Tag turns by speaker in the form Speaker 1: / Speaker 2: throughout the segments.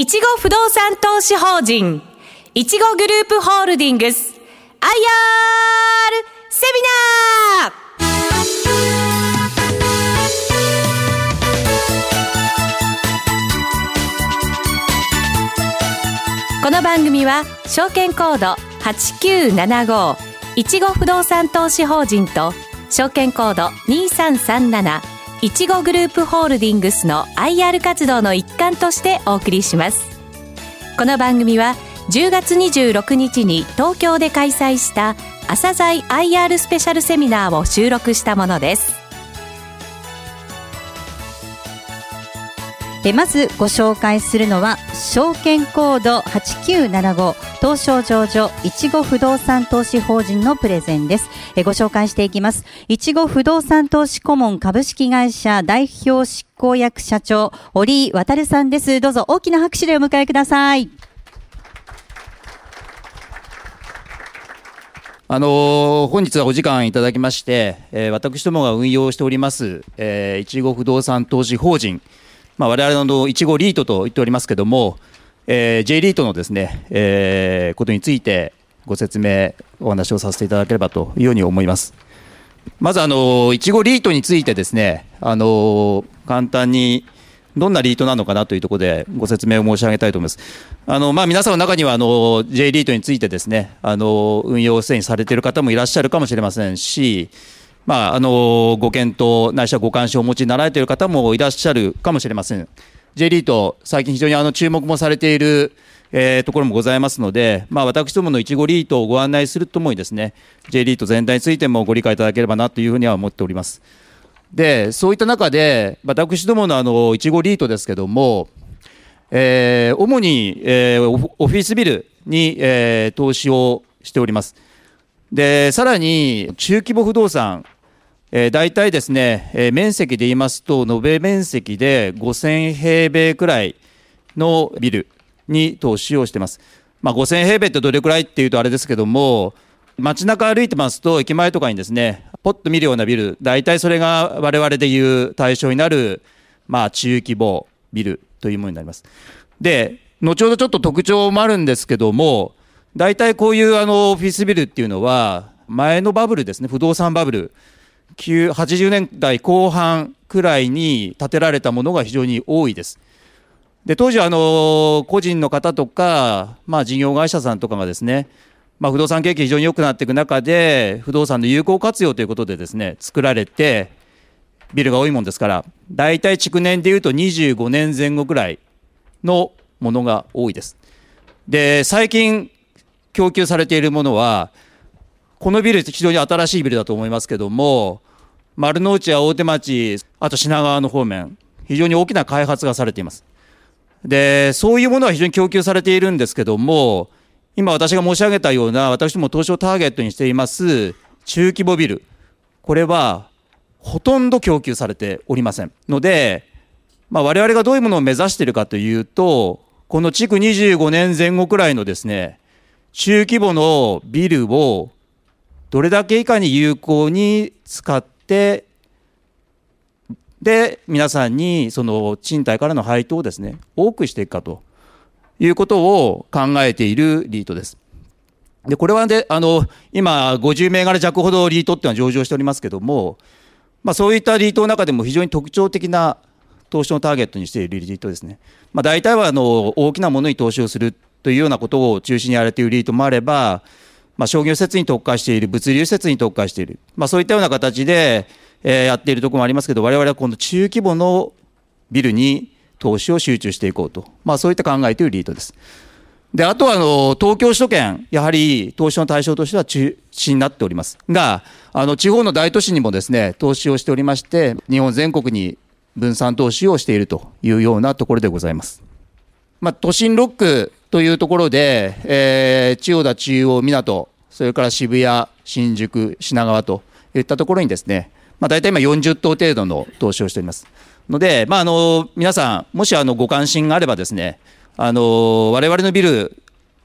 Speaker 1: いちご不動産投資法人、いちごグループホールディングス、IR セミナー。この番組は証券コード8975いちご不動産投資法人と証券コード2337いちごグループホールディングスの IR 活動の一環としてお送りします。この番組は10月26日に東京で開催した朝鮮 IR スペシャルセミナーを収録したものです。
Speaker 2: えまずご紹介するのは証券コード8975東証上場いちご不動産投資法人のプレゼンです。えご紹介していきます。いちご不動産投資顧問株式会社代表執行役社長折井渉さんです。どうぞ大きな拍手でお迎えください。
Speaker 3: あのー本日はお時間いただきまして、えー私どもが運用しております、えーいちご不動産投資法人、まあ、我々のいちごリートと言っておりますけども、えー J リートのですね、えーことについてご説明、お話をさせていただければというように思います。まず、あのいちごリートについてですね、あの簡単にどんなリートなのかなというところでご説明を申し上げたいと思います。あのまあ、皆さんの中にはあの J リートについてですね、あの運用をすでにされている方もいらっしゃるかもしれませんし、まあ、あのご検討、ないしはご関心をお持ちになられている方もいらっしゃるかもしれません。J リート、最近非常にあの注目もされている、えーところもございますので、まあ、私どものいちごリートをご案内するともにですね、J リート全体についてもご理解いただければなというふうには思っております。で、そういった中で、私どものあのいちごリートですけども、えー主に、えーオフィスビルに、えー投資をしております。で、さらに中規模不動産、えー大体ですね、えー面積で言いますと、延べ面積で5000平米くらいのビルに投資をしてます。まあ、5000平米ってどれくらいっていうとあれですけども、街中歩いてますと、駅前とかにですね、ポッと見るようなビル、大体それが我々でいう対象になる、まあ、中規模ビルというものになります。で、後ほどちょっと特徴もあるんですけども、大体こういうあのオフィスビルっていうのは、前のバブルですね、不動産バブル、80年代後半くらいに建てられたものが非常に多いです。で当時はあの個人の方とか、まあ、事業会社さんとかがですね、まあ、不動産景気非常に良くなっていく中で不動産の有効活用ということでですね作られてビルが多いもんですから大体築年でいうと25年前後ぐらいのものが多いです。で最近供給されているものはこのビル非常に新しいビルだと思いますけども丸の内や大手町あと品川の方面非常に大きな開発がされています。でそういうものは非常に供給されているんですけども今私が申し上げたような私ども投資をターゲットにしています中規模ビルこれはほとんど供給されておりませんので、まあ、我々がどういうものを目指しているかというとこの築25年前後くらいのですね中規模のビルをどれだけ以下に有効に使ってで皆さんにその賃貸からの配当をですね多くしていくかということを考えているリートです。でこれはであの今50銘柄弱ほどリートっていうのは上場しておりますけども、まあ、そういったリートの中でも非常に特徴的な投資のターゲットにしているリートですね。まあ、大体はあの大きなものに投資をするというようなことを中心にやられているリートもあれば、まあ、商業施設に特化している、物流施設に特化している、まあ、そういったような形で、えーやっているところもありますけど、我々はこの中規模のビルに投資を集中していこうと、まあ、そういった考えというリートです。で、あとはあの東京首都圏、やはり投資の対象としては中心になっておりますが、あの地方の大都市にもですね投資をしておりまして、日本全国に分散投資をしているというようなところでございます。まあ、都心6区というところで、えー千代田中央港、それから渋谷、新宿、品川といったところにですね、まあ、大体今40棟程度の投資をしております。ので、まあ、あの皆さん、もしあのご関心があればですね、あの我々のビル、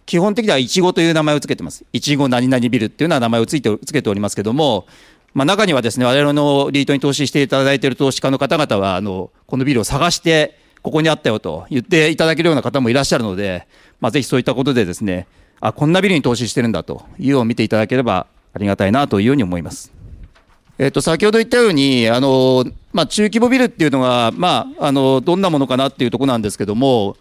Speaker 3: 基本的にはいちごという名前をつけてます。いちご何々ビルっていうような名前をついてつけておりますけども、まあ、中にはですね、我々のリートに投資していただいている投資家の方々は、あのこのビルを探してここにあったよと言っていただけるような方もいらっしゃるので、まあ、ぜひそういったことでですね、あ、こんなビルに投資してるんだというのを見ていただければありがたいなというように思います。えっ、と、先ほど言ったように、あの、まあ、中規模ビルっていうのが、まあ、あの、どんなものかなっていうところなんですけども、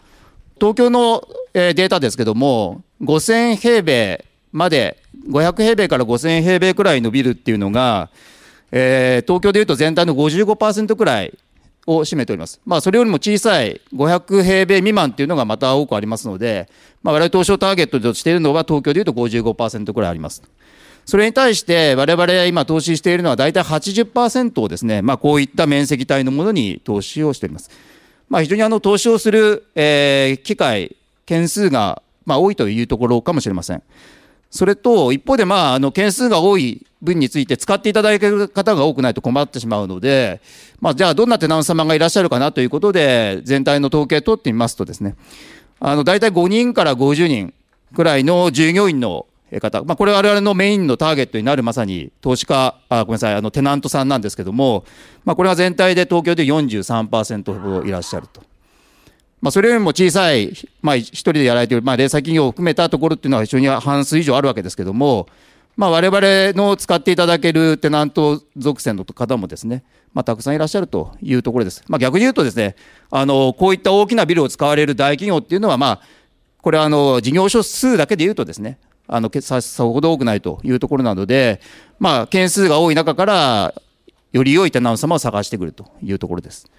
Speaker 3: 東京の、え、データですけども、5000平米まで、500平米から5000平米くらいのビルっていうのが、えー、東京でいうと全体の55%くらいを占めております。まあ、それよりも小さい500平米未満っていうのがまた多くありますので、まあ、我々東証ターゲットとしているのは東京でいうと55%くらいあります。それに対して我々今投資しているのは大体80%をですね、まあ、こういった面積帯のものに投資をしております。まあ、非常にあの投資をする、えー、機会、件数がまあ多いというところかもしれません。それと、一方で、まあ、あの、件数が多い分について使っていただける方が多くないと困ってしまうので、まあ、じゃあ、どんなテナント様がいらっしゃるかなということで、全体の統計を取ってみますとですね、あの、大体5人から50人くらいの従業員の方、まあ、これは我々のメインのターゲットになるまさに投資家、あごめんなさい、あの、テナントさんなんですけども、まあ、これは全体で東京で43%ほどいらっしゃると。まあ、それよりも小さい、まあ、一人でやられている、まあ、零細企業を含めたところっていうのは非常に半数以上あるわけですけども、まあ、我々の使っていただけるテナント属性の方もですね、まあ、たくさんいらっしゃるというところです。まあ、逆に言うとですね、あの、こういった大きなビルを使われる大企業っていうのは、まあ、これはあの、事業所数だけで言うとですね、あの、さほど多くないというところなので、まあ、件数が多い中から、より良いテナント様を探してくるというところです。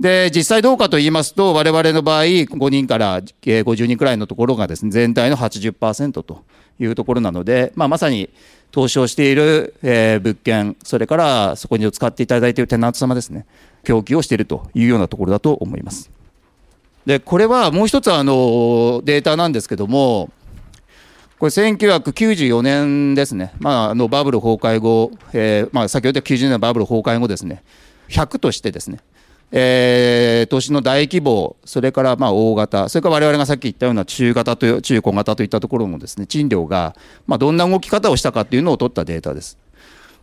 Speaker 3: で、実際どうかと言いますと、我々の場合、5人から50人くらいのところがですね、全体の80%というところなので、まあ、まさに投資をしている、え、物件、それからそこに使っていただいているテナント様ですね、供給をしているというようなところだと思います。で、これはもう一つあのデータなんですけども、これ1994年ですね、まあ、あのバブル崩壊後、えーまあ、先ほど90年のバブル崩壊後ですね、100としてですね、えー、都市の大規模、それからまあ大型、それから我々がさっき言ったような中型と中小型といったところもですね、賃料がまあどんな動き方をしたかというのを取ったデータです。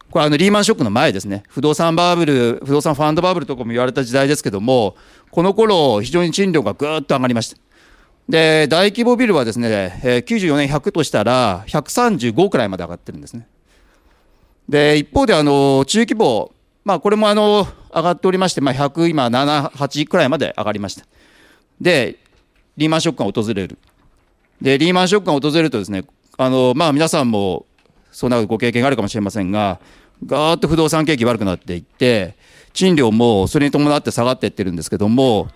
Speaker 3: これあのリーマンショックの前ですね、不動産バブル、不動産ファンドバブルとかも言われた時代ですけども、この頃非常に賃料がぐーっと上がりました。で、大規模ビルはですね、94年100としたら135くらいまで上がってるんですね。で、一方であの中規模、まあこれもあの上がっておりまして、まあ、100今7、8くらいまで上がりました。で、リーマンショックが訪れる。で、リーマンショックが訪れるとですね、あの、まあ皆さんもそんなご経験があるかもしれませんが、ガーッと不動産景気悪くなっていって、賃料もそれに伴って下がっていってるんですけども、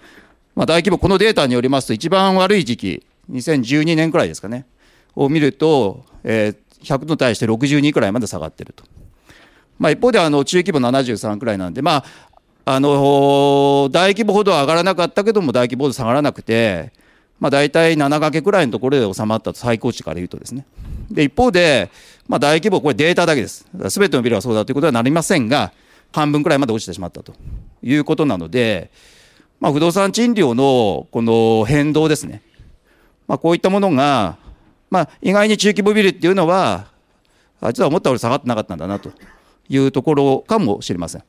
Speaker 3: まあ大規模、このデータによりますと一番悪い時期、2012年くらいですかね、を見ると、えー、100に対して62くらいまで下がってると。まあ一方であの中規模73くらいなんで、まああの大規模ほど上がらなかったけども大規模ほど下がらなくて、まあ、大体7掛けくらいのところで収まったと最高値から言うとですね。で一方で、まあ、大規模これデータだけです。すべてのビルはそうだということはなりませんが半分くらいまで落ちてしまったということなので、まあ、不動産賃料のこの変動ですね、まあ、こういったものが、まあ、意外に中規模ビルっていうのは実は思ったより下がってなかったんだなというところかもしれません。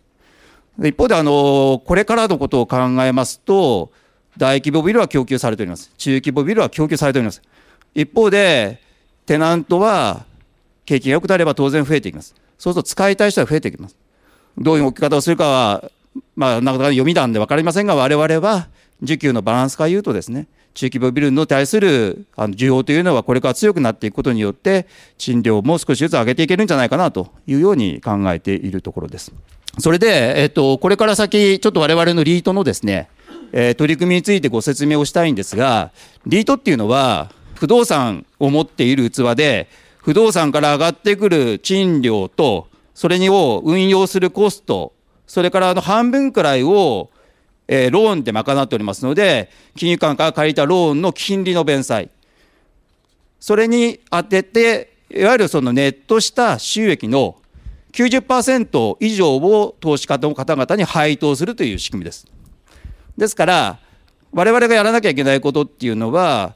Speaker 3: 一方で、あの、これからのことを考えますと、大規模ビルは供給されております。中規模ビルは供給されております。一方で、テナントは景気が良くなれば当然増えていきます。そうすると使いたい人は増えていきます。どういう置き方をするかは、まあ、なかなか読みなんで分かりませんが、我々は需給のバランスから言うとですね、中規模ビルに対するあの需要というのはこれから強くなっていくことによって、賃料も少しずつ上げていけるんじゃないかなというように考えているところです。それで、えっと、これから先、ちょっと我々のリートのですね、えー、取り組みについてご説明をしたいんですが、リートっていうのは、不動産を持っている器で、不動産から上がってくる賃料と、それを運用するコスト、それからあの半分くらいを、えー、ローンで賄っておりますので、金融機関から借りたローンの金利の弁済、それに当てて、いわゆるそのネットした収益の90%以上を投資家の方々に配当するという仕組みです。ですから、我々がやらなきゃいけないことっていうのは、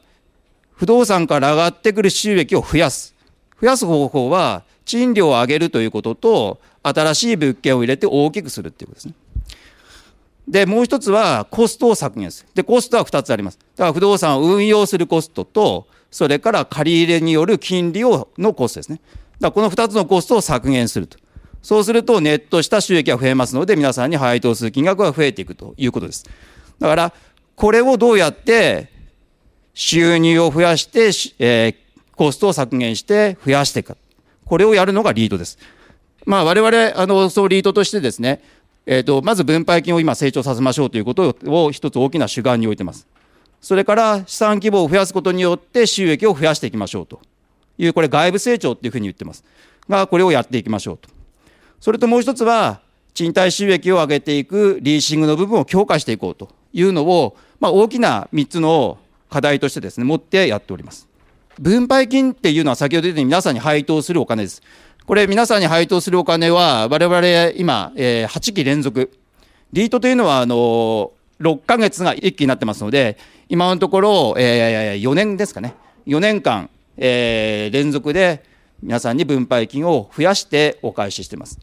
Speaker 3: 不動産から上がってくる収益を増やす。増やす方法は、賃料を上げるということと、新しい物件を入れて大きくするっていうことですね。で、もう一つはコストを削減する。で、コストは2つあります。だから不動産を運用するコストと、それから借り入れによる金利をのコストですね。だからこの2つのコストを削減すると。そうするとネットした収益が増えますので、皆さんに配当する金額が増えていくということです。だから、これをどうやって収入を増やして、えー、コストを削減して増やしていくか。これをやるのがリードです。まあ、我々、あの、そうリードとしてですね、えっ、ー、と、まず分配金を今成長させましょうということを一つ大きな主眼に置いてます。それから資産規模を増やすことによって収益を増やしていきましょうという、これ外部成長っていうふうに言ってます。が、これをやっていきましょうと。それともう一つは、賃貸収益を上げていくリーシングの部分を強化していこうというのを、まあ、大きな3つの課題としてですね、持ってやっております。分配金っていうのは先ほど言ったように皆さんに配当するお金です。これ皆さんに配当するお金は我々今、えー、8期連続。リートというのはあの6ヶ月が1期になってますので、今のところ、えー、4年ですかね。4年間、えー、連続で皆さんに分配金を増やしてお返ししています。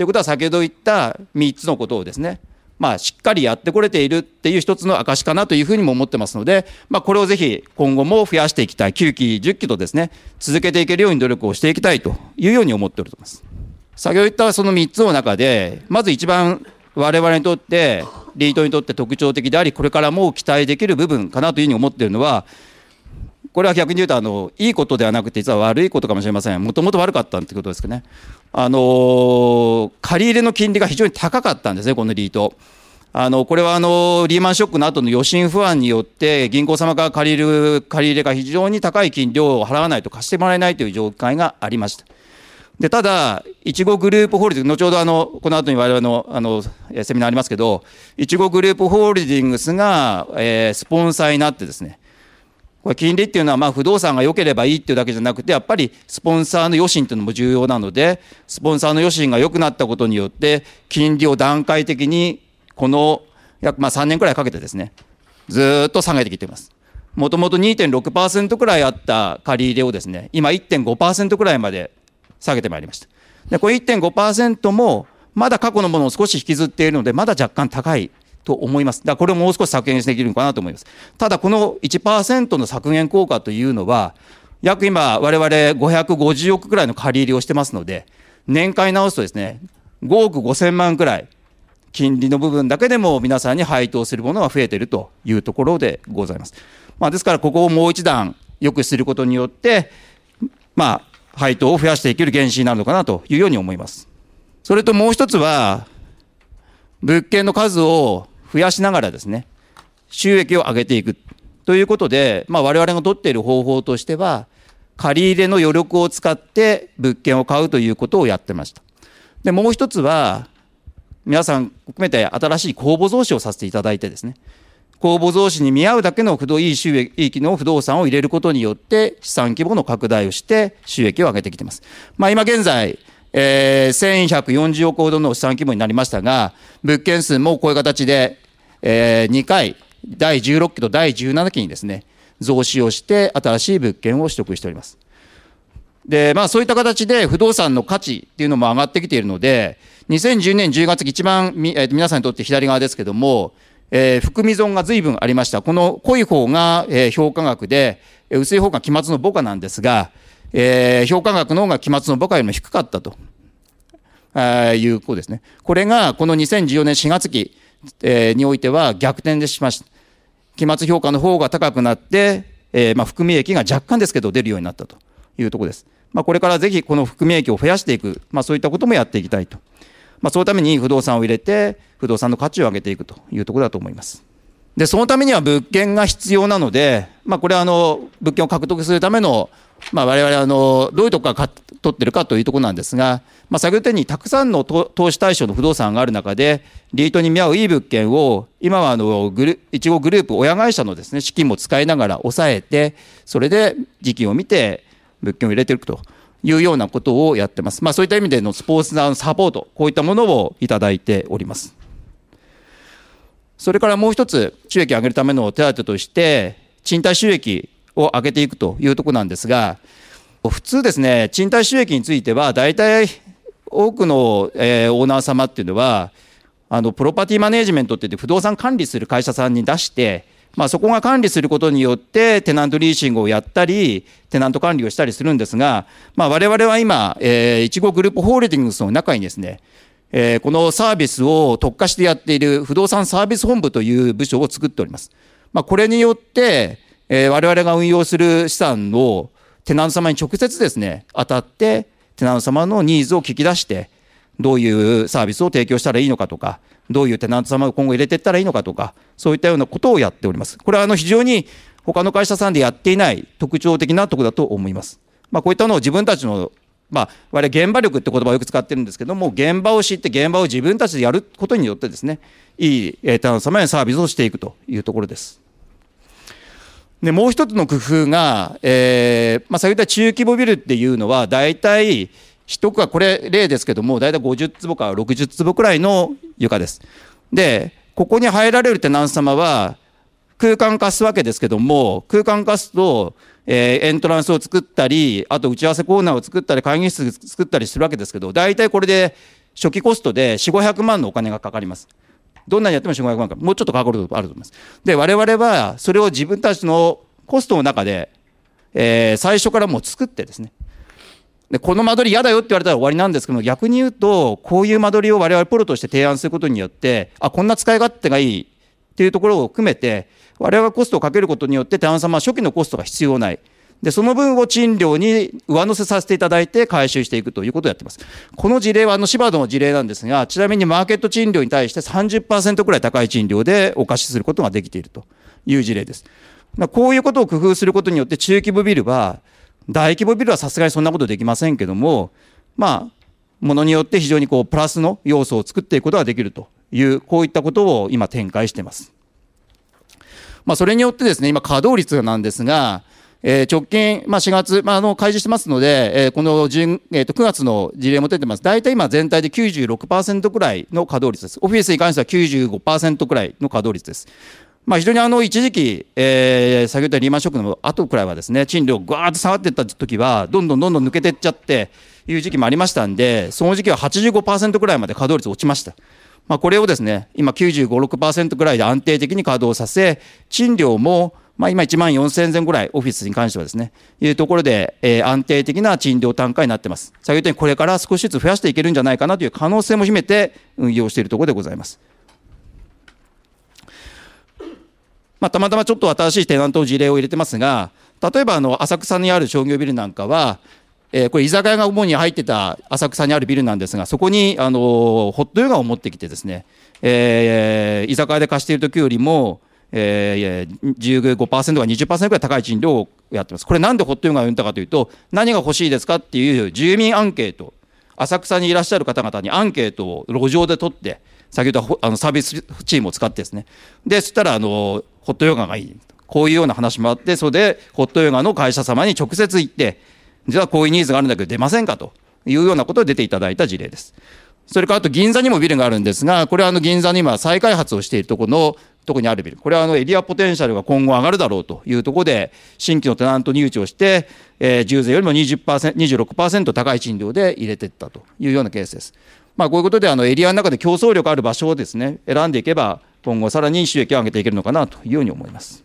Speaker 3: ということは先ほど言った3つのことをですね、まあ、しっかりやってこれているっていう一つの証かなというふうにも思ってますので、まあ、これをぜひ今後も増やしていきたい、9期、10期とですね、続けていけるように努力をしていきたいというように思っております。先ほど言ったその3つの中で、まず一番我々にとって、リートにとって特徴的であり、これからも期待できる部分かなというふうに思っているのは、これは逆に言うとあのいいことではなくて実は悪いことかもしれません。もともと悪かったってことですかね。あの借り入れの金利が非常に高かったんですねこのリート。あのこれはあのリーマンショックの後の余震不安によって銀行様から借りる借り入れが非常に高い金利を払わないと貸してもらえないという状態がありました。でただ、いちごグループホールディングス、後ほどあのこの後に我々のあのセミナーありますけど、いちごグループホールディングスが、えー、スポンサーになってですね、これ金利っていうのはまあ不動産が良ければいいっていうだけじゃなくて、やっぱりスポンサーの余震っていうのも重要なので、スポンサーの余震が良くなったことによって、金利を段階的にこの約まあ3年くらいかけてですね、ずっと下げてきています。もともと2.6%くらいあった借り入れをですね、今1.5%くらいまで下げてまいりました。で、これ1.5%も、まだ過去のものを少し引きずっているので、まだ若干高いと思います。だからこれをもう少し削減できるのかなと思います。ただこの1%の削減効果というのは、約今我々550億くらいの借り入れをしてますので、年間に直すとですね、5億5000万くらい、金利の部分だけでも皆さんに配当するものが増えているというところでございます。まあ、ですからここをもう一段良くすることによって、まあ、配当を増やしていける原資になるのかなというように思います。それともう一つは、物件の数を増やしながらですね、収益を上げていくということで、まあ、我々が取っている方法としては、借り入れの余力を使って物件を買うということをやってました。で、もう一つは、皆さん含めて新しい公募増資をさせていただいてですね、公募増資に見合うだけの不動いい収益の不動産を入れることによって資産規模の拡大をして収益を上げてきています。まあ今現在、えー、1140億ほどの資産規模になりましたが、物件数もこういう形で、えー、2回、第16期と第17期にですね、増資をして新しい物件を取得しております。で、まあそういった形で不動産の価値っていうのも上がってきているので、2010年10月一番、えー、皆さんにとって左側ですけども、えー、含み損が随分ありました。この濃い方が、えー、評価額で、薄い方が期末の母価なんですが、えー、評価額の方が期末の母価よりも低かったと、いうことですね。これがこの2014年4月期、においては逆転でしました。期末評価の方が高くなって、えー、まあ含み益が若干ですけど出るようになったというところです。まあ、これからぜひこの含み益を増やしていく、まあ、そういったこともやっていきたいと。まあ、そのために不動産を入れて、不動産の価値を上げていくというところだと思います。で、そのためには物件が必要なので、まあ、これはあの、物件を獲得するための、まあ、我々あの、どういうとこから取ってるかというところなんですが、まあ、先ほど言ったように、たくさんの投資対象の不動産がある中で、リートに見合ういい物件を、今はあの、グル、いちごグループ親会社のですね、資金も使いながら抑えて、それで時期を見て物件を入れていくと。いうようなことをやってます。まあそういった意味でのスポーツのサポート、こういったものをいただいております。それからもう一つ、収益を上げるための手当として、賃貸収益を上げていくというとこなんですが、普通ですね、賃貸収益については、大体多くの、え、オーナー様っていうのは、あのプロパティマネジメントって言って不動産管理する会社さんに出して、まあ、そこが管理することによってテナントリーシングをやったりテナント管理をしたりするんですが、まあ、我々は今、え、いちごグループホールディングスの中にですね、えー、このサービスを特化してやっている不動産サービス本部という部署を作っております。まあ、これによって、えー、我々が運用する資産をテナント様に直接ですね当たってテナント様のニーズを聞き出してどういうサービスを提供したらいいのかとか、どういうテナント様を今後入れていったらいいのかとか、そういったようなことをやっております。これはあの非常に他の会社さんでやっていない特徴的なところだと思います。まあ、こういったのを自分たちのまあ、我々現場力って言葉をよく使ってるんですけども、現場を知って現場を自分たちでやることによってですね、いいテナント様へのサービスをしていくというところです。で、もう一つの工夫が、えー、まあ、先ほど言った中規模ビルっていうのは、大体、一区はこれ例ですけども、大体50坪から60坪くらいの床です。で、ここに入られるテナント様は、空間化すわけですけども、空間化すと、えー、エントランスを作ったり、あと打ち合わせコーナーを作ったり、会議室作ったりするわけですけど、大体これで初期コストで4、500万のお金がかかります。どんなにやっても4、500万か、もうちょっとかかることあると思います。で、我々はそれを自分たちのコストの中で、えー、最初からもう作ってですね、で、この間取り嫌だよって言われたら終わりなんですけど逆に言うと、こういう間取りを我々プロとして提案することによって、あ、こんな使い勝手がいいっていうところを含めて、我々がコストをかけることによって、提案様は初期のコストが必要ない。で、その分を賃料に上乗せさせていただいて回収していくということをやってます。この事例はあの芝戸の事例なんですが、ちなみにマーケット賃料に対して30%くらい高い賃料でお貸しすることができているという事例です。こういうことを工夫することによって中規模ビルは大規模ビルはさすがにそんなことできませんけども、まあ、ものによって非常にこうプラスの要素を作っていくことができるという、こういったことを今展開しています。まあ、それによってですね、今稼働率なんですが、えー、直近、まあ、4月、まあ、あの開示してますので、えー、この10、えー、と9月の事例も出てます。大体今全体で96%くらいの稼働率です。オフィスに関しては95%くらいの稼働率です。まあ、非常にあの一時期、えー、先ほど言ったリーマンショックの後くらいはですね賃料ぐわーっと下がっていった時はどんどんどんどん抜けていっちゃっていう時期もありましたんでその時期は85%くらいまで稼働率落ちました。まあ、これをですね今95、6%くらいで安定的に稼働させ賃料もまあ、今1万4000円ぐらいオフィスに関してはですねいうところで、えー、安定的な賃料単価になってます。先ほど言ったようにこれから少しずつ増やしていけるんじゃないかなという可能性も秘めて運用しているところでございます。まあ、たまたまちょっと新しいテナントの事例を入れてますが、例えばあの浅草にある商業ビルなんかは、えー、これ居酒屋が主に入ってた浅草にあるビルなんですが、そこにあのホットヨガを持ってきてですね、えー、居酒屋で貸している時よりも、えー、15%か20%ぐらい高い賃料をやってます。これなんでホットヨガを生んだかというと、何が欲しいですかっていう住民アンケート、浅草にいらっしゃる方々にアンケートを路上で取って、先ほどあのサービスチームを使ってですね。で、そしたら、あの、ホットヨガがいい。こういうような話もあって、それで、ホットヨガの会社様に直接行って、じゃあこういうニーズがあるんだけど出ませんかというようなことで出ていただいた事例です。それからあと銀座にもビルがあるんですが、これはあの銀座に今再開発をしているところの、とこにあるビル。これはあのエリアポテンシャルが今後上がるだろうというところで、新規のテナント入手をして、えー、従税よりも20%、26%高い賃料で入れていったというようなケースです。まあ、こういうことであのエリアの中で競争力ある場所をですね、選んでいけば、今後さらに収益を上げていけるのかなというように思います。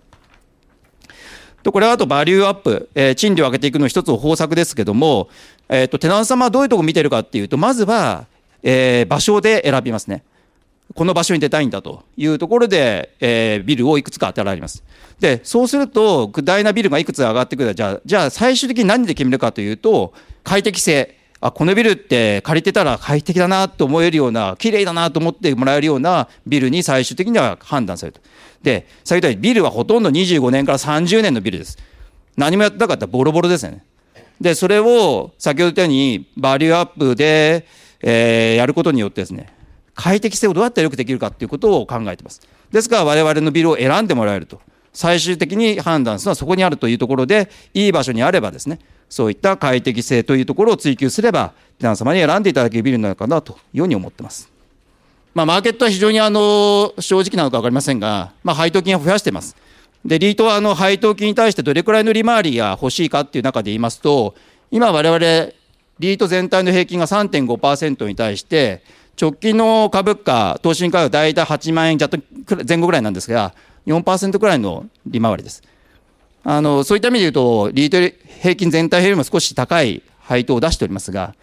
Speaker 3: とこれはあとバリューアップ、えー、賃料を上げていくの一つの方策ですけども、えーと、テナント様はどういうところ見てるかっていうと、まずは、えー、場所で選びますね。この場所に出たいんだというところで、えー、ビルをいくつか当てられます。で、そうすると、具体なビルがいくつ上がってくるじゃあ、じゃあ最終的に何で決めるかというと、快適性。あ、このビルって借りてたら快適だなと思えるような、綺麗だなと思ってもらえるようなビルに最終的には判断されると。で、先ほど言ったようにビルはほとんど25年から30年のビルです。何もやってなかったらボロボロですよね。で、それを先ほど言ったようにバリューアップで、えー、やることによってですね、快適性をどうやって良くできるかっていうことを考えています。ですから我々のビルを選んでもらえると。最終的に判断するのはそこにあるというところで、いい場所にあればですね、そういった快適性というところを追求すれば、テナン様に選んでいただけるビルになるかなというように思っています。まあ、マーケットは非常にあの正直なのか分かりませんが、まあ、配当金を増やしています。で、リートはあの配当金に対してどれくらいの利回りが欲しいかっていう中で言いますと、今我々、リート全体の平均が3.5%に対して、直近の株価、投資価格大体8万円弱前後ぐらいなんですが、4%くらいの利回りです。あのそういった意味で言うと、リート平均全体よりも少し高い配当を出しておりますが、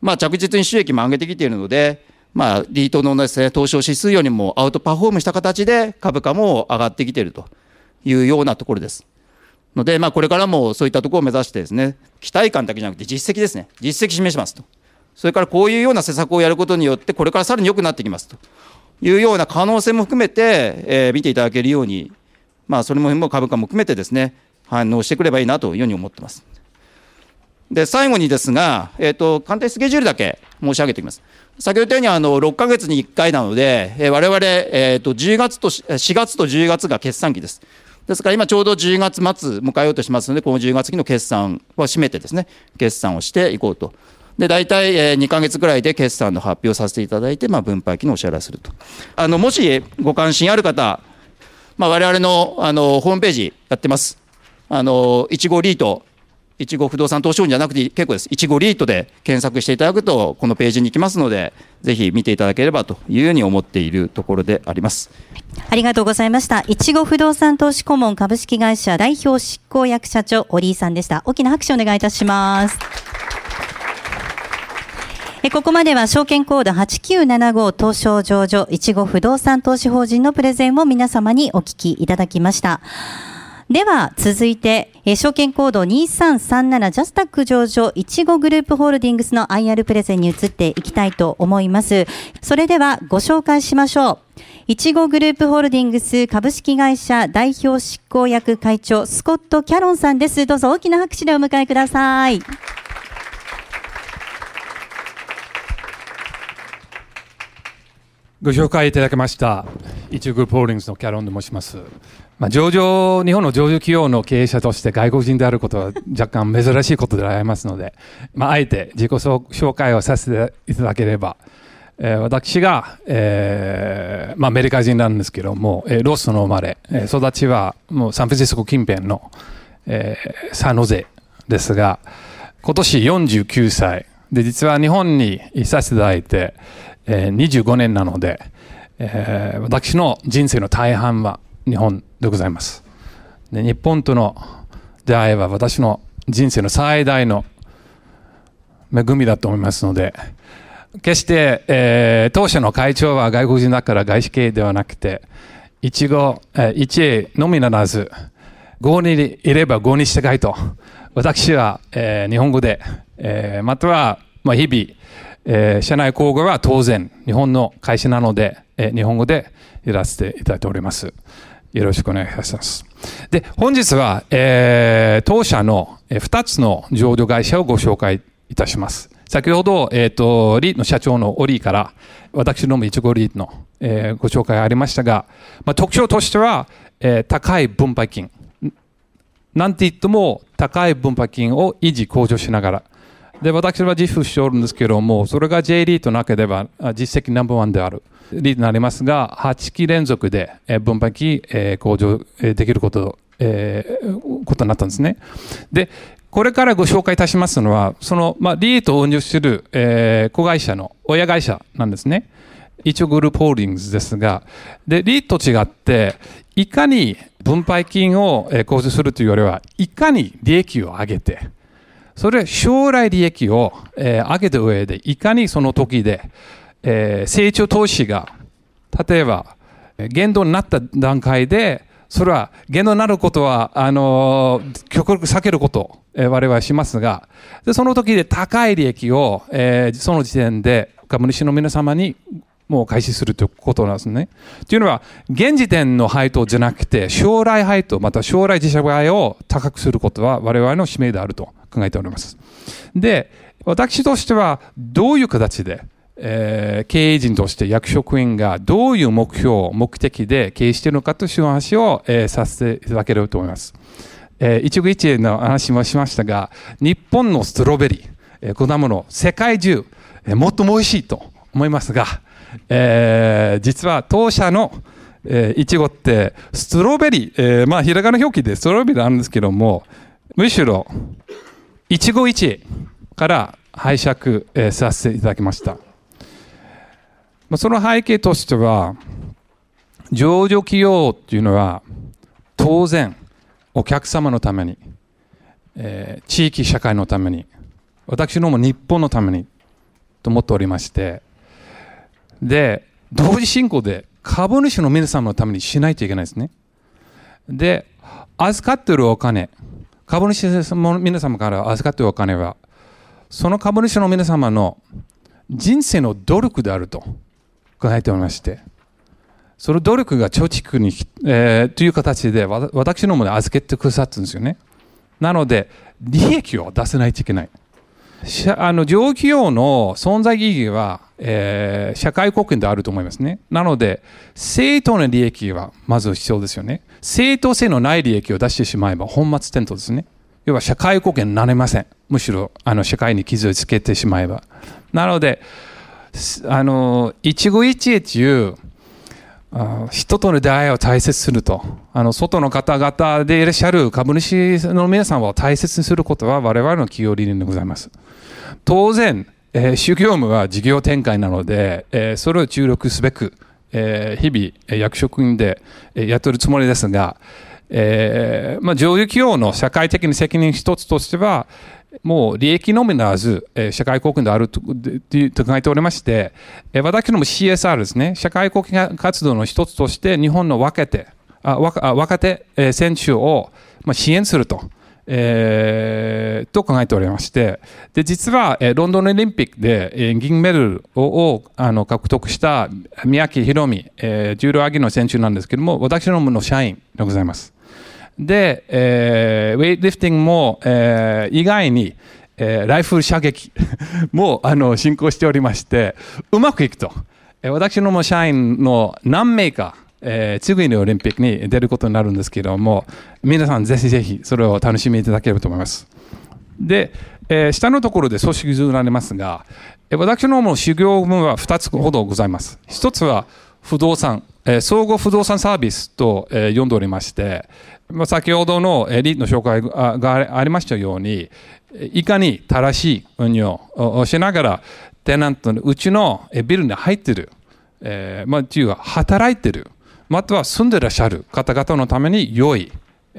Speaker 3: まあ、着実に収益も上げてきているので、まあ、リートのです、ね、東証指数よりもアウトパフォームした形で株価も上がってきているというようなところです。ので、まあ、これからもそういったところを目指してですね、期待感だけじゃなくて実績ですね、実績示しますと。それからこういうような施策をやることによって、これからさらに良くなってきますというような可能性も含めて、えー、見ていただけるように、まあ、それも株価も含めてですね、反応してくればいいなというように思ってます。で、最後にですが、えっ、ー、と、鑑定スケジュールだけ申し上げておきます。先ほど言ったように、あの、6ヶ月に1回なので、えー、我々、えっ、ー、と、10月と、4月と10月が決算期です。ですから今ちょうど10月末迎えようとしますので、この10月期の決算を締めてですね、決算をしていこうと。で、大体2ヶ月ぐらいで決算の発表させていただいて、まあ、分配金のお支払いすると。あの、もしご関心ある方、まあ、我々の、あの、ホームページやってます。あの、いちごリートいちご不動産投資法じゃなくて結構です。いちごリートで検索していただくと、このページに行きますので、ぜひ見ていただければというように思っているところであります。
Speaker 2: ありがとうございました。いちご不動産投資顧問株式会社代表執行役社長、折井さんでした。大きな拍手をお願いいたします。ここまでは証券コード8975東証上場いちご不動産投資法人のプレゼンを皆様にお聞きいただきました。では、続いて、え、証券コード2337ジャスタック上場いちごグループホールディングスの IR プレゼンに移っていきたいと思います。それではご紹介しましょう。いちごグループホールディングス株式会社代表執行役会長スコット・キャロンさんです。どうぞ大きな拍手でお迎えください。
Speaker 4: ご紹介いただきました、イチグループホールディングスのキャロンと申します。まあ、上場、日本の上場企業の経営者として外国人であることは若干珍しいことでありますので、まあ、あえて自己紹介をさせていただければ、えー、私が、えーまあ、アメリカ人なんですけども、えー、ロスの生まれ、えー、育ちはもうサンフランシスコ近辺の、えー、サノゼですが、今年49歳、で、実は日本にいさせていただいて、え、25年なので、えー、私の人生の大半は日本でございます。で日本との出会いは私の人生の最大の恵みだと思いますので、決して、えー、当社の会長は外国人だから外資系ではなくて、一語、えー、一英のみならず、合にいれば合にしたいと、私は、えー、日本語で、えー、または、まあ、日々、えー、社内交互は当然、日本の会社なので、えー、日本語でやらせていただいております。よろしくお願いいたします。で、本日は、えー、当社の2つの上場会社をご紹介いたします。先ほど、えっ、ー、と、リーの社長のオリーから、私どもいちごリーの、えー、ご紹介ありましたが、まあ、特徴としては、えー、高い分配金。なんて言っても、高い分配金を維持向上しながら。で、私は自負しておるんですけども、それが J リーとなければ、実績ナンバーワンである。リードになりますが、8期連続で分配期向上できること、えー、ことになったんですね。で、これからご紹介いたしますのは、その、まあ、リートを運用している、えー、子会社の親会社なんですね。一応グループホールディングスですが、で、リートと違って、いかに分配金を向上するというよりは、いかに利益を上げて、それ将来利益を、えー、上げた上で、いかにその時で、えー、成長投資が、例えば、限度になった段階で、それは限度になることは、あのー、極力避けること、えー、我々はしますが、で、その時で高い利益を、えー、その時点で株主の皆様にもう開始するということなんですね。というのは、現時点の配当じゃなくて、将来配当、また将来自社買いを高くすることは我々の使命であると考えております。で、私としては、どういう形で、えー、経営陣として役職員がどういう目標、目的で経営しているのかという話を、えー、させていただければと思います。えー、一期一会の話もしましたが、日本のストロベリー、えー、果物、世界中、えー、もっとも美味しいと思いますが、えー、実は当社のえー、いちごって、ストロベリー、えー、まあ、ひらがな表記でストロベリーなんですけども、むしろ、一期一から拝借、えー、させていただきました。まあ、その背景としては、上場企業っていうのは、当然、お客様のために、えー、地域社会のために、私のも日本のためにと思っておりまして、で、同時進行で株主の皆様のためにしないといけないですね。で、預かっているお金、株主の皆様から預かっているお金は、その株主の皆様の人生の努力であると考えておりまして、その努力が貯蓄に、えー、という形で私のもの預けてくださったんですよね。なので、利益を出せないといけない。あの上企業の存在意義は、えー、社会貢献であると思いますね。なので、正当な利益はまず必要ですよね。正当性のない利益を出してしまえば本末転倒ですね。要は社会貢献になれません。むしろあの社会に傷をつけてしまえば。なので、あの一期一会という人との出会いを大切にするとあの外の方々でいらっしゃる株主の皆さんを大切にすることは我々の企業理念でございます当然、えー、主業務は事業展開なので、えー、それを注力すべく、えー、日々役職員でやっているつもりですが、えーまあ、上場企業の社会的な責任一つとしてはもう利益のみならず、えー、社会貢献であるとと考えておりまして、えー、私ども CSR ですね、社会貢献活動の一つとして、日本の若手、あ若若手、えー、選手を、まあ、支援すると。えー、と考えておりまして、で実は、えー、ロンドンオリンピックで、えー、銀メダルをあの獲得した宮城宏美、えー、重量挙げの選手なんですけれども、私どもの社員でございます。で、えー、ウェイトリフティングも、えー、意外に、えー、ライフル射撃 もあの進行しておりまして、うまくいくと。私のも社員の何名か、えー、次のオリンピックに出ることになるんですけれども、皆さんぜひぜひそれを楽しみいただければと思います。で、えー、下のところで組織図られますが、私のも修行分は2つほどございます。1つは不動産、えー、総合不動産サービスと、えー、読んでおりまして、まあ、先ほどのリートの紹介がありましたように、いかに正しい運用をしながら、テナントのうちのビルに入っている、えー、まあ、という働いている、または住んでらっしゃる方々のために良い、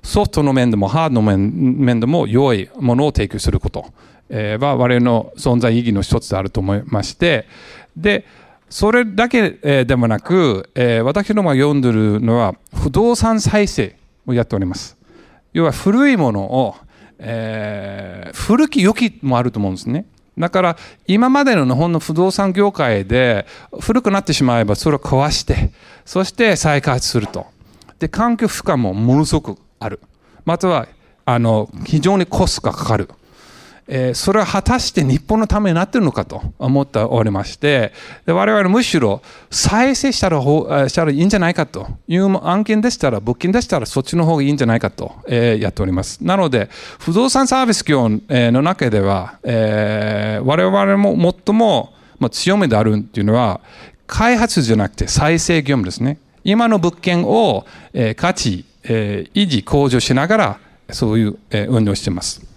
Speaker 4: ソフトの面でもハードの面でも良いものを提供すること、は我々の存在意義の一つであると思いまして、で、それだけでもなく、私どもが読んでるのは不動産再生をやっております。要は古いものを、えー、古き良きもあると思うんですね。だから今までの日本の不動産業界で古くなってしまえばそれを壊してそして再開発すると。で環境負荷もものすごくある。またはあの非常にコストがかかる。え、それは果たして日本のためになってるのかと思っておりまして、で我々むしろ再生したらしたらいいんじゃないかという案件でしたら、物件でしたらそっちの方がいいんじゃないかと、え、やっております。なので、不動産サービス業の中では、えー、我々も最も強みであるっていうのは、開発じゃなくて再生業務ですね。今の物件を、え、価値、え、維持、向上しながら、そういう、え、運用しています。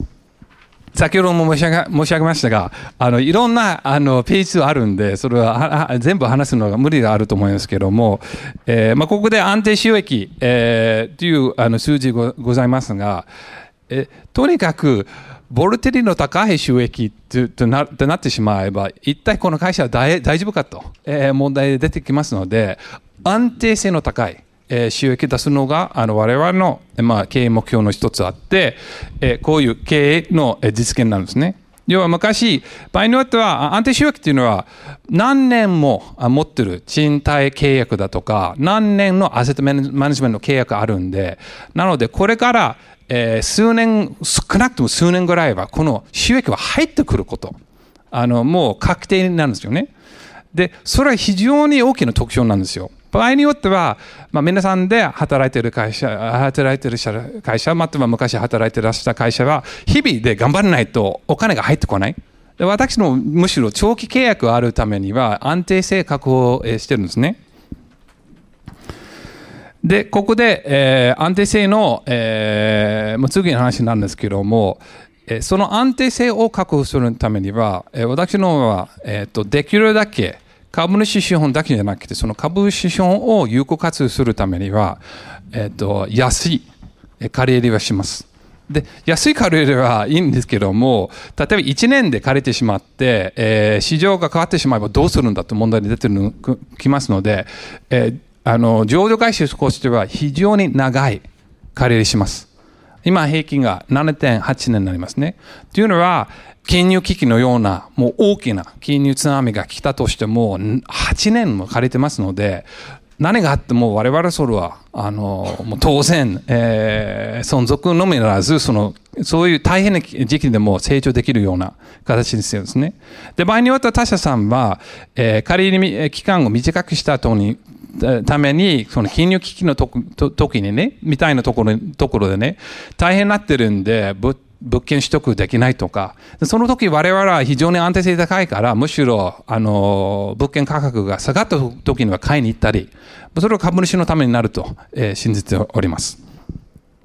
Speaker 4: 先ほども申し上げましたが、あのいろんなあのページがあるんで、それは全部話すのが無理があると思いますけども、えーまあ、ここで安定収益、えー、というあの数字がございますが、えとにかく、ボルテリの高い収益となってしまえば、一体この会社は大大丈夫かと、えー、問題出てきますので、安定性の高い、えー、収益出すのがあの我々の、まあ、経営目標の一つあって、えー、こういう経営の実現なんですね。要は昔、場合によっては安定収益っていうのは何年も持ってる賃貸契約だとか何年のアセットマネジメントの契約あるんで、なのでこれから、えー、数年、少なくとも数年ぐらいはこの収益は入ってくること。あの、もう確定なんですよね。で、それは非常に大きな特徴なんですよ。場合によっては、まあ、皆さんで働いている会社、働いている会社、または昔働いていらした会社は、日々で頑張らないとお金が入ってこない。で私のむしろ長期契約があるためには安定性確保してるんですね。で、ここで、えー、安定性の、えー、もう次の話なんですけども、えー、その安定性を確保するためには、えー、私のは、えーと、できるだけ株主資本だけじゃなくて、その株主資本を有効活用するためには、えっ、と、安い借り入れはします。で、安い借り入れはいいんですけども、例えば1年で借りてしまって、えー、市場が変わってしまえばどうするんだと問題に出てきますので、えー、あの、上場回収としては非常に長い借り入れします。今平均が7.8年になりますね。というのは、金融危機のような、もう大きな金融津波が来たとしても、8年も借りてますので、何があっても我々それは、あの、もう当然、えー、存続のみならず、その、そういう大変な時期でも成長できるような形にするんですね。で、場合によっては他社さんは、えー、借り期間を短くした後に、ために、その金融危機のと時にね、みたいなところところでね、大変になってるんで、物物件取得できないとか、その時我々は非常に安定性高いから、むしろ、あの、物件価格が下がった時には買いに行ったり、それは株主のためになると、えー、信じております。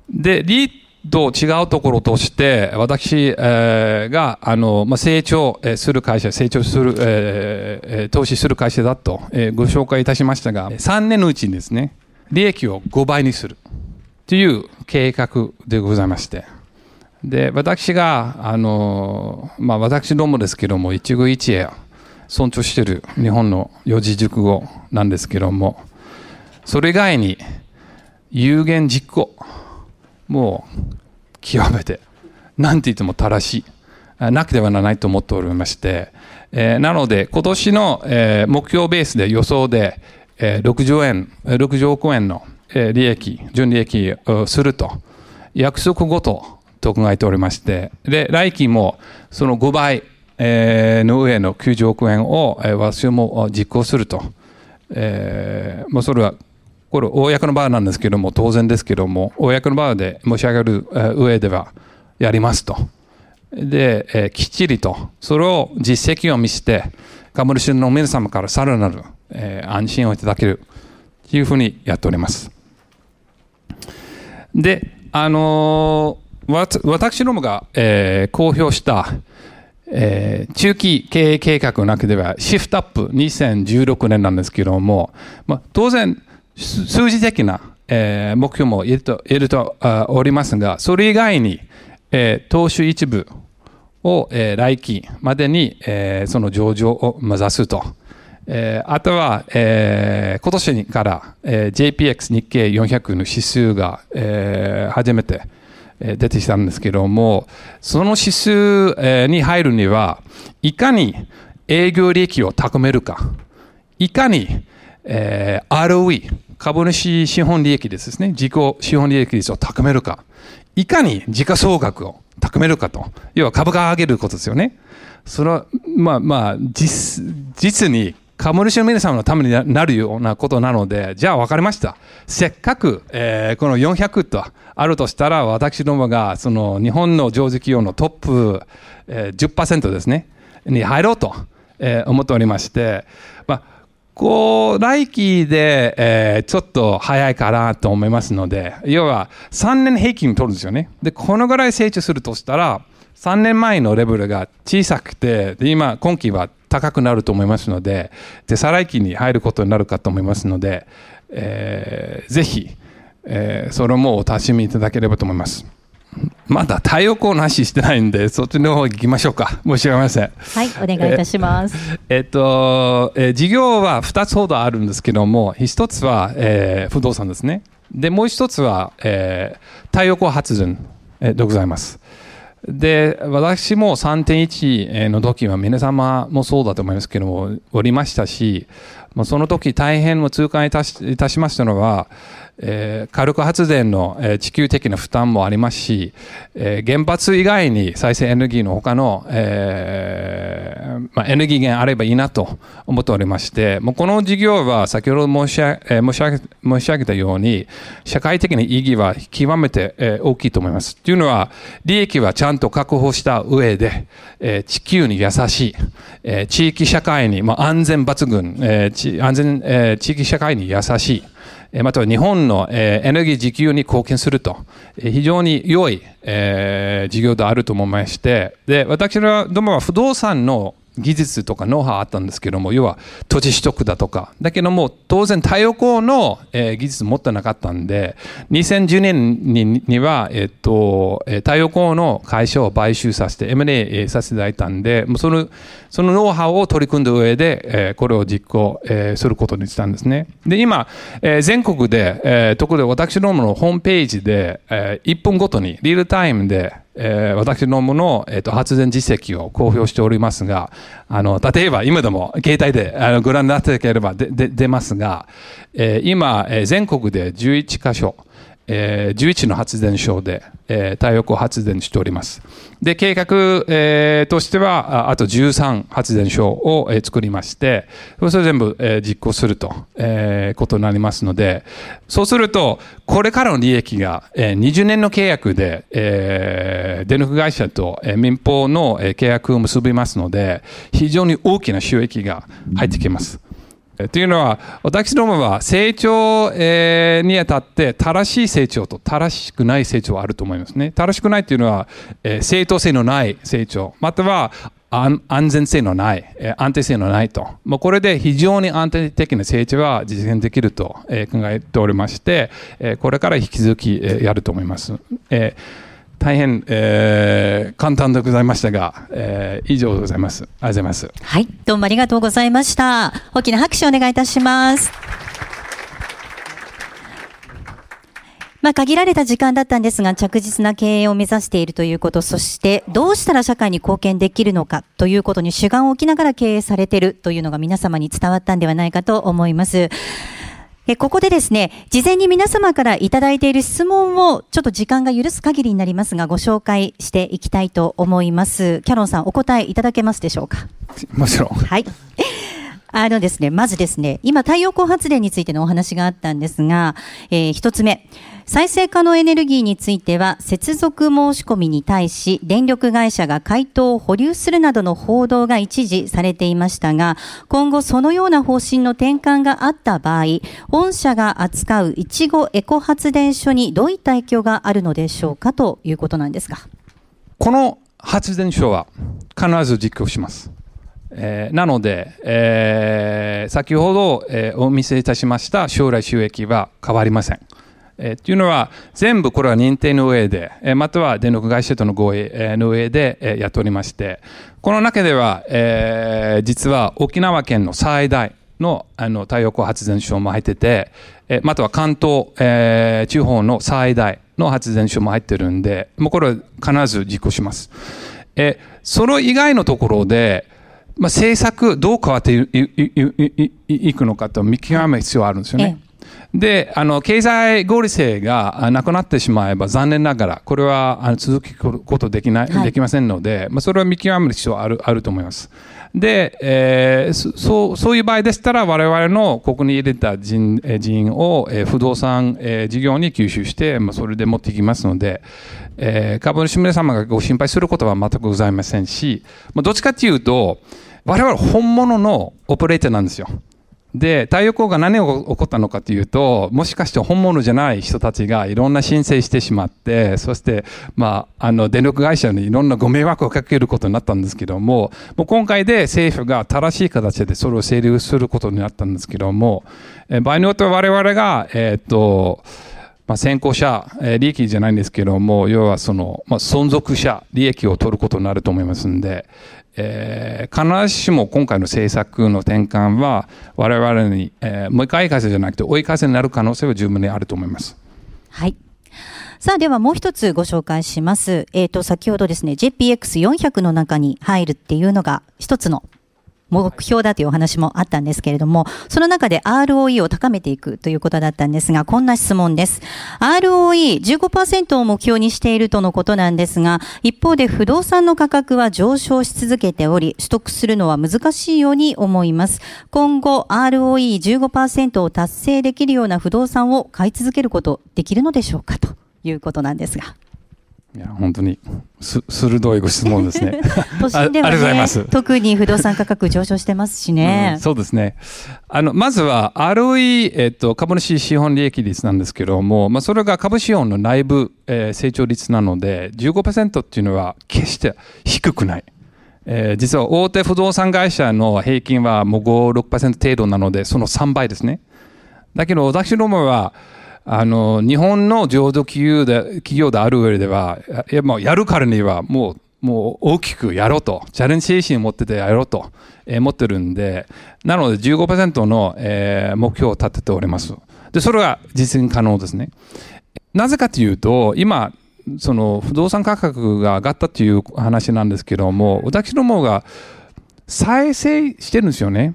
Speaker 4: で、リーと違うところとして、私、えー、が、あの、まあ、成長する会社、成長する、えー、投資する会社だと、えー、ご紹介いたしましたが、3年のうちにですね、利益を5倍にする。という計画でございまして、で、私が、あの、まあ、私どもですけども、一期一会尊重している日本の四字熟語なんですけども、それ以外に、有言実行。もう、極めて、なんて言っても正しい。なくてはならないと思っておりまして、えー、なので、今年の、えー、目標ベースで予想で、えー、6兆円、60億円の、え、利益、純利益をすると、約束ごとと考えておりまして、で、来期もその5倍、えー、の上の90億円を、えー、私も実行すると。えー、もうそれは、これ、公の場なんですけども、当然ですけども、公の場で申し上げる上では、やりますと。で、えー、きっちりと、それを実績を見せて、株主の皆様からさらなる、えー、安心をいただけるというふうにやっております。で、あのー私どもが、えー、公表した、えー、中期経営計画の中ではシフトアップ2016年なんですけれども、ま、当然数字的な、えー、目標も入れと入れておりますが、それ以外に、えー、投資一部を、えー、来期までに、えー、その上場を目指すと。えー、あとは、えー、今年から、えー、JPX 日経400の指数が、えー、初めて、出てきたんですけども、その指数に入るには、いかに営業利益を高めるか、いかに、え、ROE、株主資本利益ですね、自己資本利益率を高めるか、いかに時価総額を高めるかと、要は株価を上げることですよね。それは、まあまあ、実、実に株主の皆様のためになるようなことなので、じゃあ分かりました。せっかく、えー、この400とあるとしたら、私どもが、その日本の上場企業のトップ、えー、10%ですね、に入ろうと、えー、思っておりまして、まあ、こう、来期で、えー、ちょっと早いかなと思いますので、要は3年平均取るんですよね。で、このぐらい成長するとしたら、3年前のレベルが小さくて、で今、今期は高くなると思いますので、で、再来期に入ることになるかと思いますので、えー、ぜひ、えー、それもお楽しみいただければと思います。まだ太陽光なししてないんで、そっちの方行きましょうか。申し訳ありません。
Speaker 2: はい、お願いいたします。
Speaker 4: えー、えっと、えー、事業は2つほどあるんですけども、1つは、えー、不動産ですね。で、もう1つは、えー、太陽光発電でございます。で、私も3.1の時は皆様もそうだと思いますけども、おりましたし、その時大変も痛感いたしましたのは、えー、火力発電の、えー、地球的な負担もありますし、えー、原発以外に再生エネルギーの他の、えーまあ、エネルギー源あればいいなと思っておりまして、もうこの事業は先ほど申し,、えー、申し上げ申し上げたように、社会的な意義は極めて、えー、大きいと思います。というのは、利益はちゃんと確保した上で、えー、地球に優しい、えー、地域社会に、まあ、安全抜群、えー、安全、えー、地域社会に優しい、または日本のエネルギー自給に貢献すると、非常に良い事業であると思いまして、で、私どもは不動産の技術とかノウハウあったんですけども、要は土地取得だとか、だけども当然太陽光の、えー、技術持ってなかったんで、2010年にには、えっと、太陽光の会社を買収させて M&A させていただいたんで、もうそのそのノウハウを取り組んだ上で、えー、これを実行、えー、することにしたんですね。で、今、えー、全国で、えー、特に私どものホームページで、えー、1分ごとにリアルタイムで、えー、私のもの、えーと、発電実績を公表しておりますが、あの、例えば今でも携帯であのご覧になっていければで出ますが、えー、今、えー、全国で11箇所、えー、11の発電所で、えー、太陽光発電しております。で、計画、えー、としては、あと13発電所を、えー、作りまして、それ全部、えー、実行すると、えー、ことになりますので、そうすると、これからの利益が、えー、20年の契約で、えー、電力会社と、えー、民放の、えー、契約を結びますので、非常に大きな収益が入ってきます。というのは、私どもは成長、え、にあたって正しい成長と正しくない成長はあると思いますね。正しくないというのは、え、正当性のない成長、または安全性のない、え、安定性のないと。もうこれで非常に安定的な成長は実現できると、え、考えておりまして、え、これから引き続き、え、やると思います。え大変、えー、簡単でございましたが、えー、以上でございます。ありがとうございます。
Speaker 2: はい、どうもありがとうございました。大きな拍手をお願いいたします。まあ、限られた時間だったんですが、着実な経営を目指しているということ、そしてどうしたら社会に貢献できるのかということに主眼を置きながら経営されているというのが皆様に伝わったんではないかと思います。えここでですね、事前に皆様からいただいている質問を、ちょっと時間が許す限りになりますが、ご紹介していきたいと思います。キャロンさん、お答えいただけますでしょうか？
Speaker 4: もちろん。
Speaker 2: はい。あのですね、まずですね、今太陽光発電についてのお話があったんですが、えー、一つ目、再生可能エネルギーについては、接続申し込みに対し、電力会社が回答を保留するなどの報道が一時されていましたが、今後そのような方針の転換があった場合、御社が扱ういちごエコ発電所にどういった影響があるのでしょうかということなんですが。
Speaker 4: この発電所は必ず実行します。えー、なので、えー、先ほど、えー、お見せいたしました将来収益は変わりません。えー、というのは、全部これは認定の上で、えー、または電力会社との合意、えー、の上で、えー、やっておりまして、この中では、えー、実は沖縄県の最大のあの太陽光発電所も入ってて、えー、または関東、えー、地方の最大の発電所も入ってるんで、もうこれは必ず実行します。えー、その以外のところで、まあ、政策どう変わっていくのかと見極める必要あるんですよね。で、あの、経済合理性がなくなってしまえば残念ながら、これはあの続くことできない、はい、できませんので、まあ、それは見極める必要ある、あると思います。で、えー、そう、そういう場合でしたら、我々のここに入れた人人員を、えー、不動産、えー、事業に吸収して、まあ、それで持っていきますので、えー、株主皆様がご心配することは全くございませんし、まあ、どっちかというと、我々本物のオペレーターなんですよ。で、太陽光が何が起こったのかというと、もしかして本物じゃない人たちがいろんな申請してしまって、そして、まあ、あの、電力会社にいろんなご迷惑をかけることになったんですけども、もう今回で政府が正しい形でそれを整理することになったんですけども、え場合によっては我々が、えー、っと、まあ、先行者、えー、利益じゃないんですけども、要はその、まあ、存続者、利益を取ることになると思いますんで、えー、必ずしも今回の政策の転換は我々に、えー、もう一回風じゃなくて追い風になる可能性は十分にあると思います。
Speaker 2: はい。さあ、ではもう一つご紹介します。えっ、ー、と、先ほどですね、JPX400 の中に入るっていうのが一つの目標だというお話もあったんですけれども、その中で ROE を高めていくということだったんですが、こんな質問です。ROE15% を目標にしているとのことなんですが、一方で不動産の価格は上昇し続けており、取得するのは難しいように思います。今後 ROE15% を達成できるような不動産を買い続けることできるのでしょうかということなんですが。
Speaker 4: いや本当にす鋭いご質問ですね。
Speaker 2: 都心では、ね、特に不動産価格上昇してますしね。
Speaker 4: うん、そうですね。あのまずは ROE えっと株主資本利益率なんですけども、まあそれが株資本の内部、えー、成長率なので15%っていうのは決して低くない。えー、実は大手不動産会社の平均はもう5、6%程度なので、その3倍ですね。だけど私どもは、あの、日本の浄土企業で、企業である上では、やもうやるからにはもう、もう大きくやろうと、チャレンジ精神を持っててやろうと、えー、持ってるんで、なので15%の、えー、目標を立てております。で、それが実現可能ですね。なぜかというと、今、その不動産価格が上がったという話なんですけども、私どもが再生してるんですよね。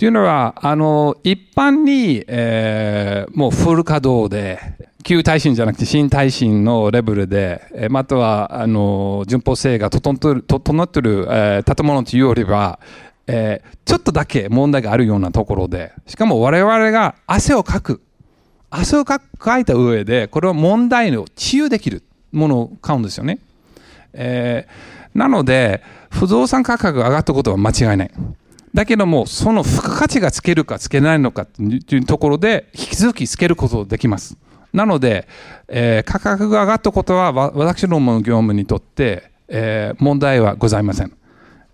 Speaker 4: というのは、あの、一般に、えー、もうフル稼働で、旧耐震じゃなくて新耐震のレベルで、えー、または、あの、順法性が整ってる、整ってる、えー、建物というよりは、えー、ちょっとだけ問題があるようなところで、しかも我々が汗をかく、汗をかいた上で、これは問題を治癒できる。ものを買うんですよね。えー、なので、不動産価格が上がったことは間違いない。だけども、その付加価値がつけるかつけないのかというところで、引き続きつけることができます。なので、えー、価格が上がったことは、私どもの業務にとって、えー、問題はございません。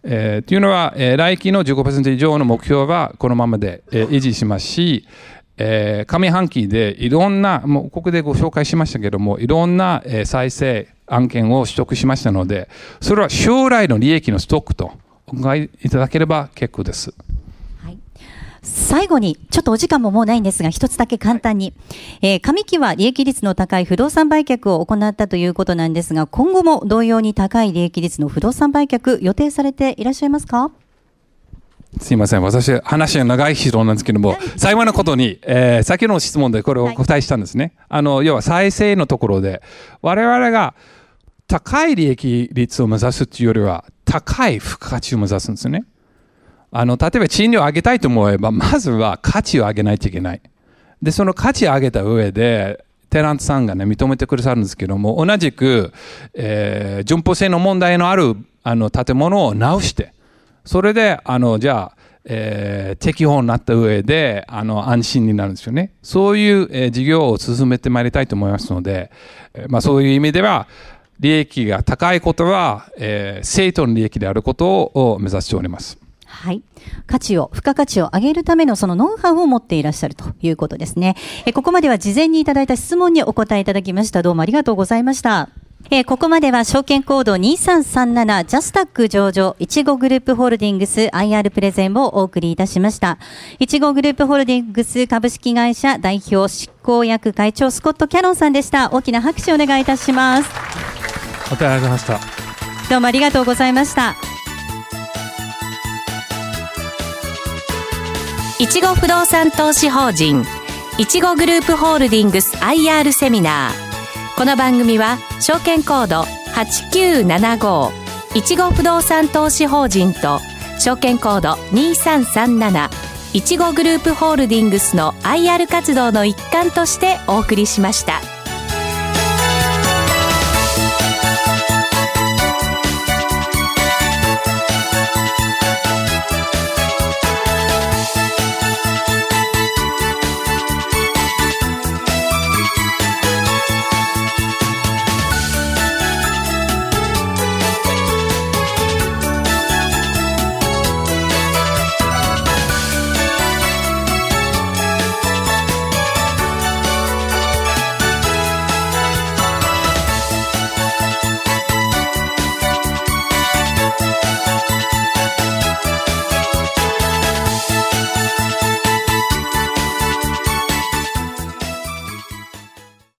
Speaker 4: えー、というのは、えー、来期の15%以上の目標はこのままで、えー、維持しますし、えー、上半期でいろんな、もうここでご紹介しましたけども、いろんな、えー、再生案件を取得しましたので、それは将来の利益のストックとお考えいただければ結構です。
Speaker 2: 最後に、ちょっとお時間ももうないんですが、一つだけ簡単に。えー、上期は利益率の高い不動産売却を行ったということなんですが、今後も同様に高い利益率の不動産売却予定されていらっしゃいますか？
Speaker 4: すいません。私、話が長い人なんですけども、最後のことに、えー、先の質問でこれをお答えしたんですね。あの、要は再生のところで、我々が高い利益率を目指すというよりは、高い付加価値を目指すんですね。あの、例えば賃料を上げたいと思えば、まずは価値を上げないといけない。で、その価値を上げた上で、テナントさんがね、認めてくださるんですけども、同じく、えー、順法性の問題のある、あの、建物を直して、それで、あの、じゃあ、えー、適法になった上で、あの、安心になるんですよね。そういう、えー、事業を進めてまいりたいと思いますので、えー、まあそういう意味では、利益が高いことは、えー、生徒の利益であることを目指しております。
Speaker 2: はい。価値を、付加価値を上げるためのそのノウハウを持っていらっしゃるということですね。えここまでは事前にいただいた質問にお答えいただきました。どうもありがとうございました。えー、ここまでは証券コード2337ジャスタック上場いちごグループホールディングス IR プレゼンをお送りいたしました。いちごグループホールディングス株式会社代表執行役会長スコット・キャノンさんでした。大きな拍手をお願いいたします。
Speaker 4: お疲れ様ました。
Speaker 2: どうもありがとうございました。
Speaker 1: いちご不動産投資法人いちごグループホールディングス IR セミナーこの番組は証券コード8975いちご不動産投資法人と証券コード2337いちごグループホールディングスの IR 活動の一環としてお送りしました。